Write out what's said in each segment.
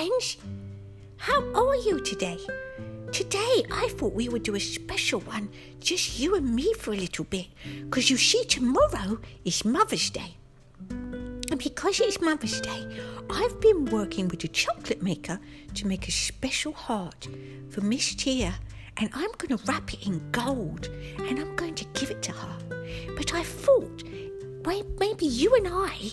friends. How are you today? Today, I thought we would do a special one, just you and me for a little bit, because you see, tomorrow is Mother's Day. And because it's Mother's Day, I've been working with a chocolate maker to make a special heart for Miss Tia, and I'm going to wrap it in gold and I'm going to give it to her. But I thought, wait, maybe you and I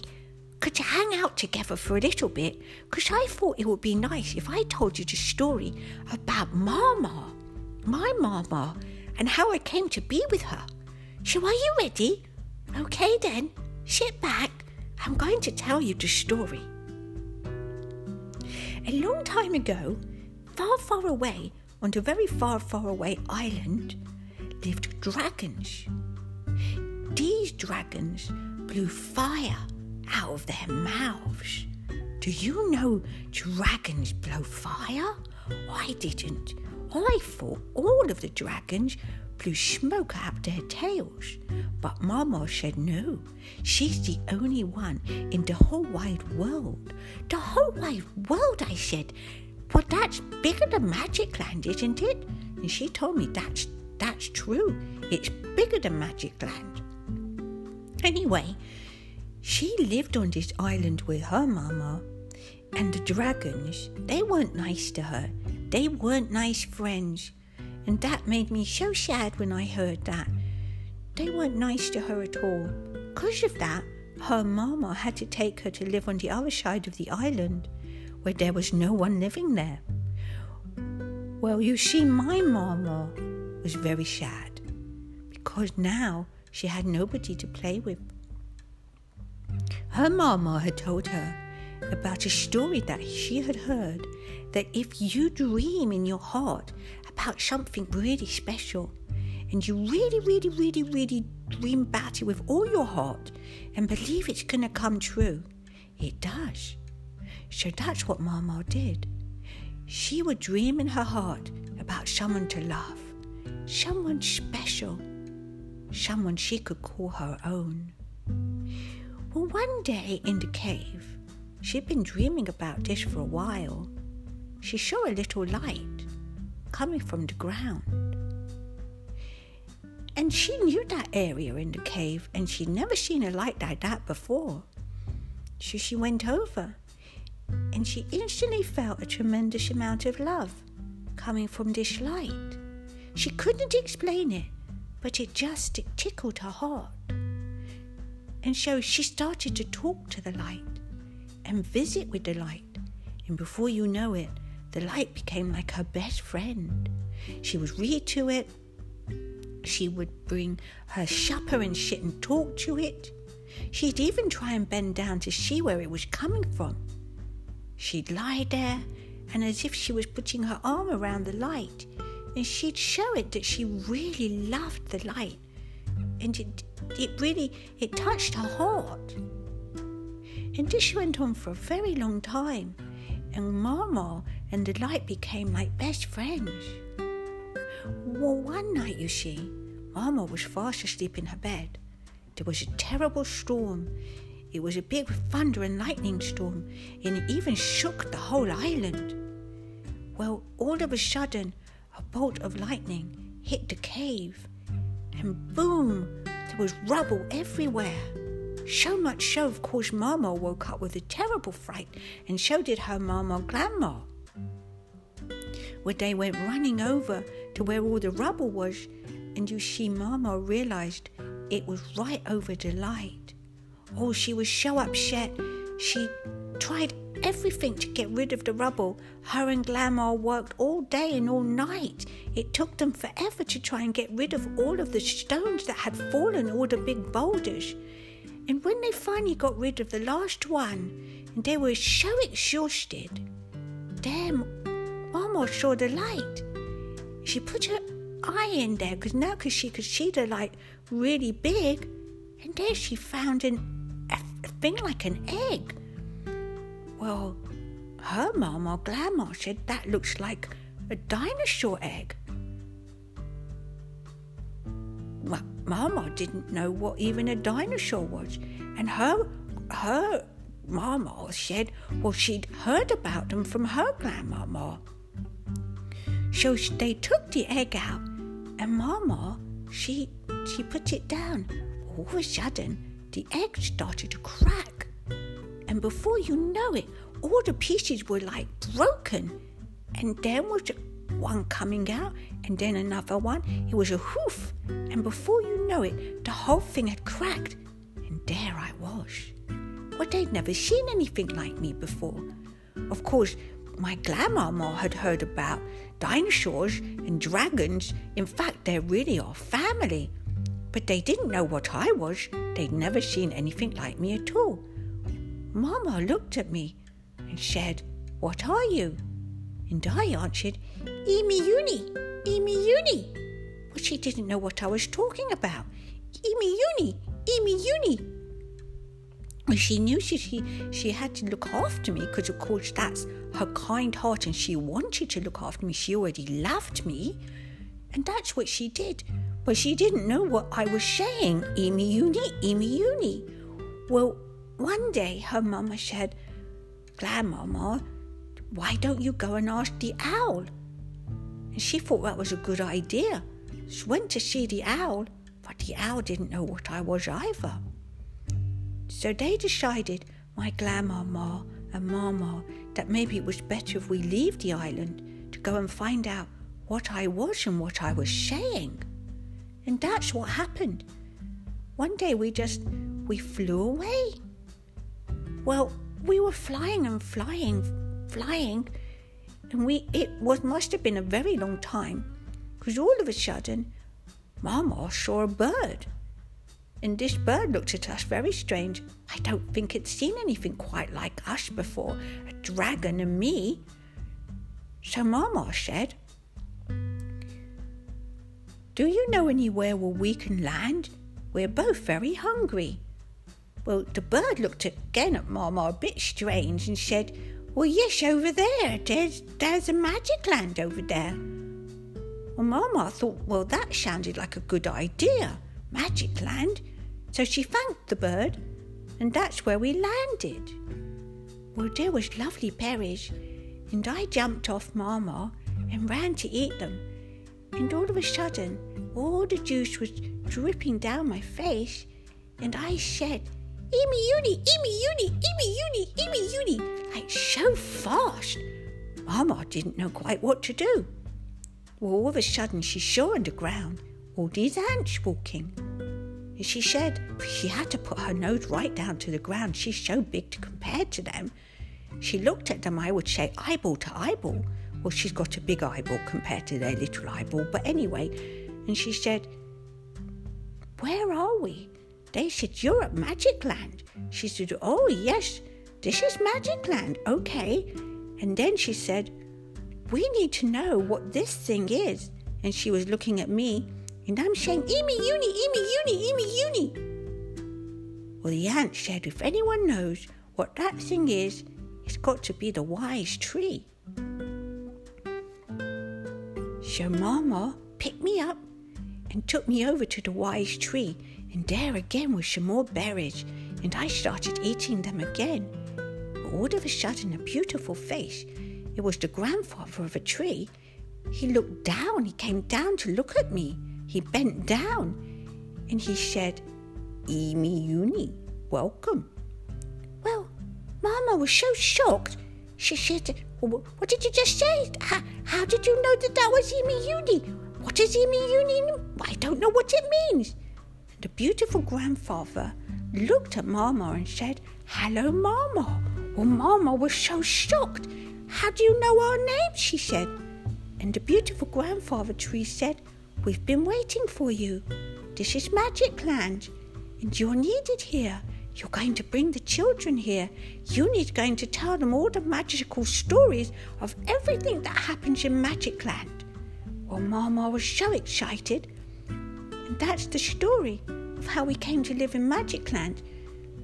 could you hang out together for a little bit because I thought it would be nice if I told you the story about Mama, my Mama, and how I came to be with her. So are you ready? Okay then, sit back. I'm going to tell you the story. A long time ago, far, far away, on a very far, far away island, lived dragons. These dragons blew fire out of their mouths. Do you know dragons blow fire? I didn't. I thought all of the dragons blew smoke out their tails. But Mama said no. She's the only one in the whole wide world. The whole wide world, I said. Well, that's bigger than Magic Land, isn't it? And she told me that's that's true. It's bigger than Magic Land. Anyway, she lived on this island with her mama, and the dragons, they weren't nice to her. They weren't nice friends. And that made me so sad when I heard that. They weren't nice to her at all. Because of that, her mama had to take her to live on the other side of the island, where there was no one living there. Well, you see, my mama was very sad because now she had nobody to play with. Her mama had told her about a story that she had heard that if you dream in your heart about something really special and you really, really, really, really dream about it with all your heart and believe it's going to come true, it does. So that's what Mama did. She would dream in her heart about someone to love, someone special, someone she could call her own. One day in the cave, she'd been dreaming about this for a while. She saw a little light coming from the ground. And she knew that area in the cave, and she'd never seen a light like that before. So she went over, and she instantly felt a tremendous amount of love coming from this light. She couldn't explain it, but it just it tickled her heart. And so she started to talk to the light and visit with the light. And before you know it, the light became like her best friend. She would read to it. She would bring her supper and sit and talk to it. She'd even try and bend down to see where it was coming from. She'd lie there, and as if she was putting her arm around the light, and she'd show it that she really loved the light and it, it really it touched her heart. And this went on for a very long time, and Mama and the light became like best friends. Well, one night, you see, Mama was fast asleep in her bed. There was a terrible storm. It was a big thunder and lightning storm, and it even shook the whole island. Well, all of a sudden, a bolt of lightning hit the cave and boom, there was rubble everywhere. So much so, of course, Mama woke up with a terrible fright, and so did her Mama and Grandma. Where they went running over to where all the rubble was, and you see, Mama realized it was right over the light. Oh, she was so upset. She tried everything to get rid of the rubble. Her and Glamour worked all day and all night. It took them forever to try and get rid of all of the stones that had fallen, all the big boulders. And when they finally got rid of the last one, and they were so exhausted, then Mama saw the light. She put her eye in there because now cause she could see the light really big, and there she found an, a thing like an egg well, her mama, grandma said that looks like a dinosaur egg. Well, Mama didn't know what even a dinosaur was, and her her Mama said, well, she'd heard about them from her grandmama. So they took the egg out, and Mama, she she put it down. All of a sudden, the egg started to crack, and before you know it, all the pieces were like broken, and then was one coming out, and then another one. It was a hoof, and before you know it, the whole thing had cracked, and there I was. Well, they'd never seen anything like me before. Of course, my grandmama had heard about dinosaurs and dragons. In fact, they're really our family. But they didn't know what I was. They'd never seen anything like me at all. Mama looked at me and said, What are you? And I answered, Emi Uni, Emi Uni. But she didn't know what I was talking about. Emi Uni, Emi Uni. Well, she knew she, she, she had to look after me because, of course, that's her kind heart and she wanted to look after me. She already loved me. And that's what she did. But she didn't know what I was saying. Emi Uni, Emi Uni. Well, one day her mama said, Grandmama, why don't you go and ask the owl? And she thought that was a good idea. She went to see the owl, but the owl didn't know what I was either. So they decided, my grandmama and mama, that maybe it was better if we leave the island to go and find out what I was and what I was saying. And that's what happened. One day we just we flew away. Well, we were flying and flying, flying, and we it was must have been a very long time, because all of a sudden, Mama saw a bird, and this bird looked at us very strange. I don't think it's seen anything quite like us before, a dragon and me. So Mama said, Do you know anywhere where we can land? We're both very hungry. Well, the bird looked again at Mama a bit strange and said, Well, yes, over there. There's, there's a magic land over there. Well, Mama thought, Well, that sounded like a good idea. Magic land. So she thanked the bird, and that's where we landed. Well, there was lovely berries, and I jumped off Mama and ran to eat them. And all of a sudden, all the juice was dripping down my face, and I said, Emi uni, Emi uni, Emi uni, Emi uni, like so fast. Mama didn't know quite what to do. Well, all of a sudden she saw underground all these ants walking. And she said she had to put her nose right down to the ground. She's so big to compare to them. She looked at them, I would say, eyeball to eyeball. Well, she's got a big eyeball compared to their little eyeball, but anyway. And she said, Where are we? They said, You're at Magic Land. She said, Oh, yes, this is Magic Land. Okay. And then she said, We need to know what this thing is. And she was looking at me, and I'm saying, Emi Uni, Emi Uni, Emi Uni. Well, the ant said, If anyone knows what that thing is, it's got to be the wise tree. So Mama picked me up and took me over to the wise tree and there again was some more berries, and I started eating them again. All of a sudden, a beautiful face. It was the grandfather of a tree. He looked down, he came down to look at me. He bent down and he said, Emi Uni, welcome. Well, Mama was so shocked. She said, What did you just say? How, how did you know that that was Emi Uni? What is Emi Uni? I don't know what it means. The beautiful grandfather looked at Mama and said, Hello, Mama. Well, Mama was so shocked. How do you know our names? she said. And the beautiful grandfather tree said, We've been waiting for you. This is Magic Land, and you're needed here. You're going to bring the children here. You need going to tell them all the magical stories of everything that happens in Magic Land. Well, Mama was so excited and that's the story how we came to live in Magic Land.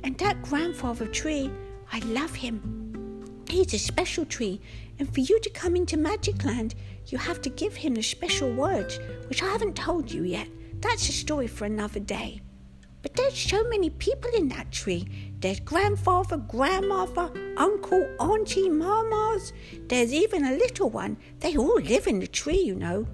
And that grandfather tree, I love him. He's a special tree, and for you to come into Magic Land, you have to give him the special words, which I haven't told you yet. That's a story for another day. But there's so many people in that tree. There's grandfather, grandmother, uncle, auntie, mamas. There's even a little one. They all live in the tree, you know.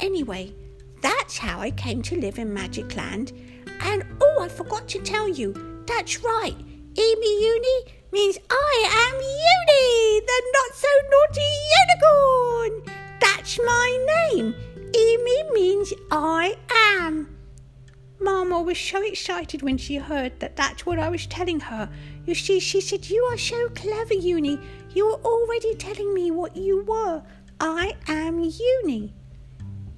Anyway, that's how I came to live in Magic Land. And oh, I forgot to tell you, that's right. Emi Uni means I am Uni, the not so naughty unicorn. That's my name. Emi means I am. Mama was so excited when she heard that that's what I was telling her. You see, she said, You are so clever, Uni. You were already telling me what you were. I am Uni.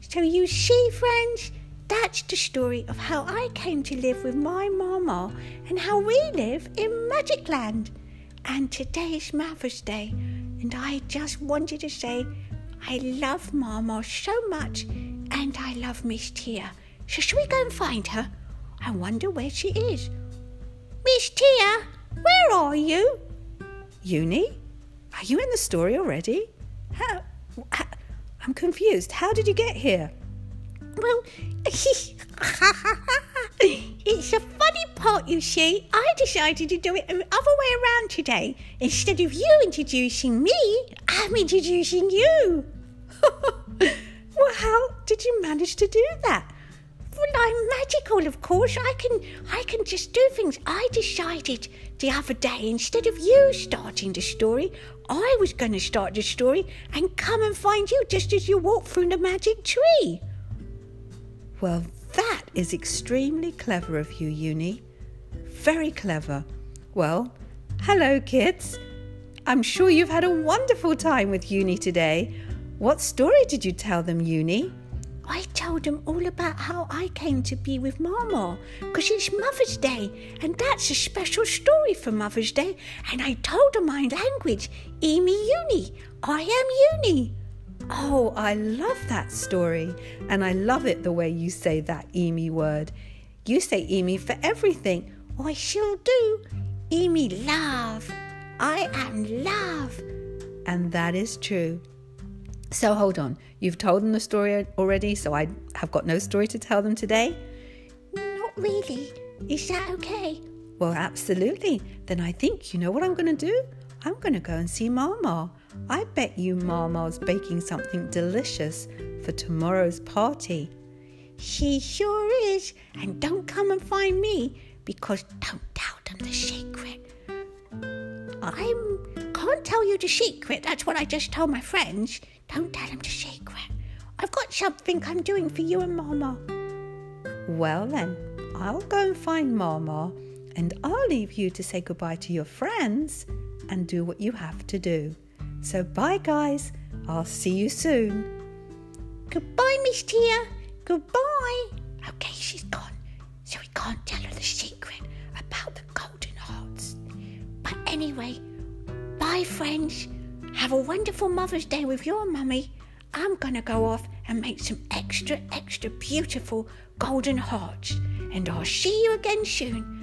So you see, friends, that's the story of how I came to live with my mama and how we live in Magic Land. And today is Mother's Day, and I just wanted to say I love Mama so much, and I love Miss Tia. So shall we go and find her? I wonder where she is. Miss Tia, where are you? Uni, are you in the story already? How, how I'm confused. How did you get here? Well, it's a funny part, you see. I decided to do it the other way around today. Instead of you introducing me, I'm introducing you. well, how did you manage to do that? Well, I'm magical, of course. I can, I can just do things. I decided the other day, instead of you starting the story, I was going to start the story and come and find you just as you walk through the magic tree. Well, that is extremely clever of you, Uni. Very clever. Well, hello, kids. I'm sure you've had a wonderful time with Uni today. What story did you tell them, Uni? I told them all about how I came to be with Mama because it's Mother's Day and that's a special story for Mother's Day. And I told them my language, Emi Uni. I am Uni. Oh, I love that story. And I love it the way you say that Emi word. You say Emi for everything. I sure do. Emi love. I am love. And that is true. So hold on, you've told them the story already, so I have got no story to tell them today? Not really. Is that okay? Well, absolutely. Then I think you know what I'm going to do? I'm going to go and see Mama. I bet you Mama's baking something delicious for tomorrow's party. She sure is. And don't come and find me because don't tell them the secret. I can't tell you the secret. That's what I just told my friends. Don't tell him the secret. I've got something I'm doing for you and Mama. Well, then, I'll go and find Mama, and I'll leave you to say goodbye to your friends and do what you have to do. So, bye, guys. I'll see you soon. Goodbye, Miss Tia. Goodbye. Okay, she's gone, so we can't tell her the secret about the golden hearts. But anyway, bye, friends. Have a wonderful Mother's Day with your mummy. I'm to go off and make some extra, extra beautiful golden hearts. And I'll see you again soon.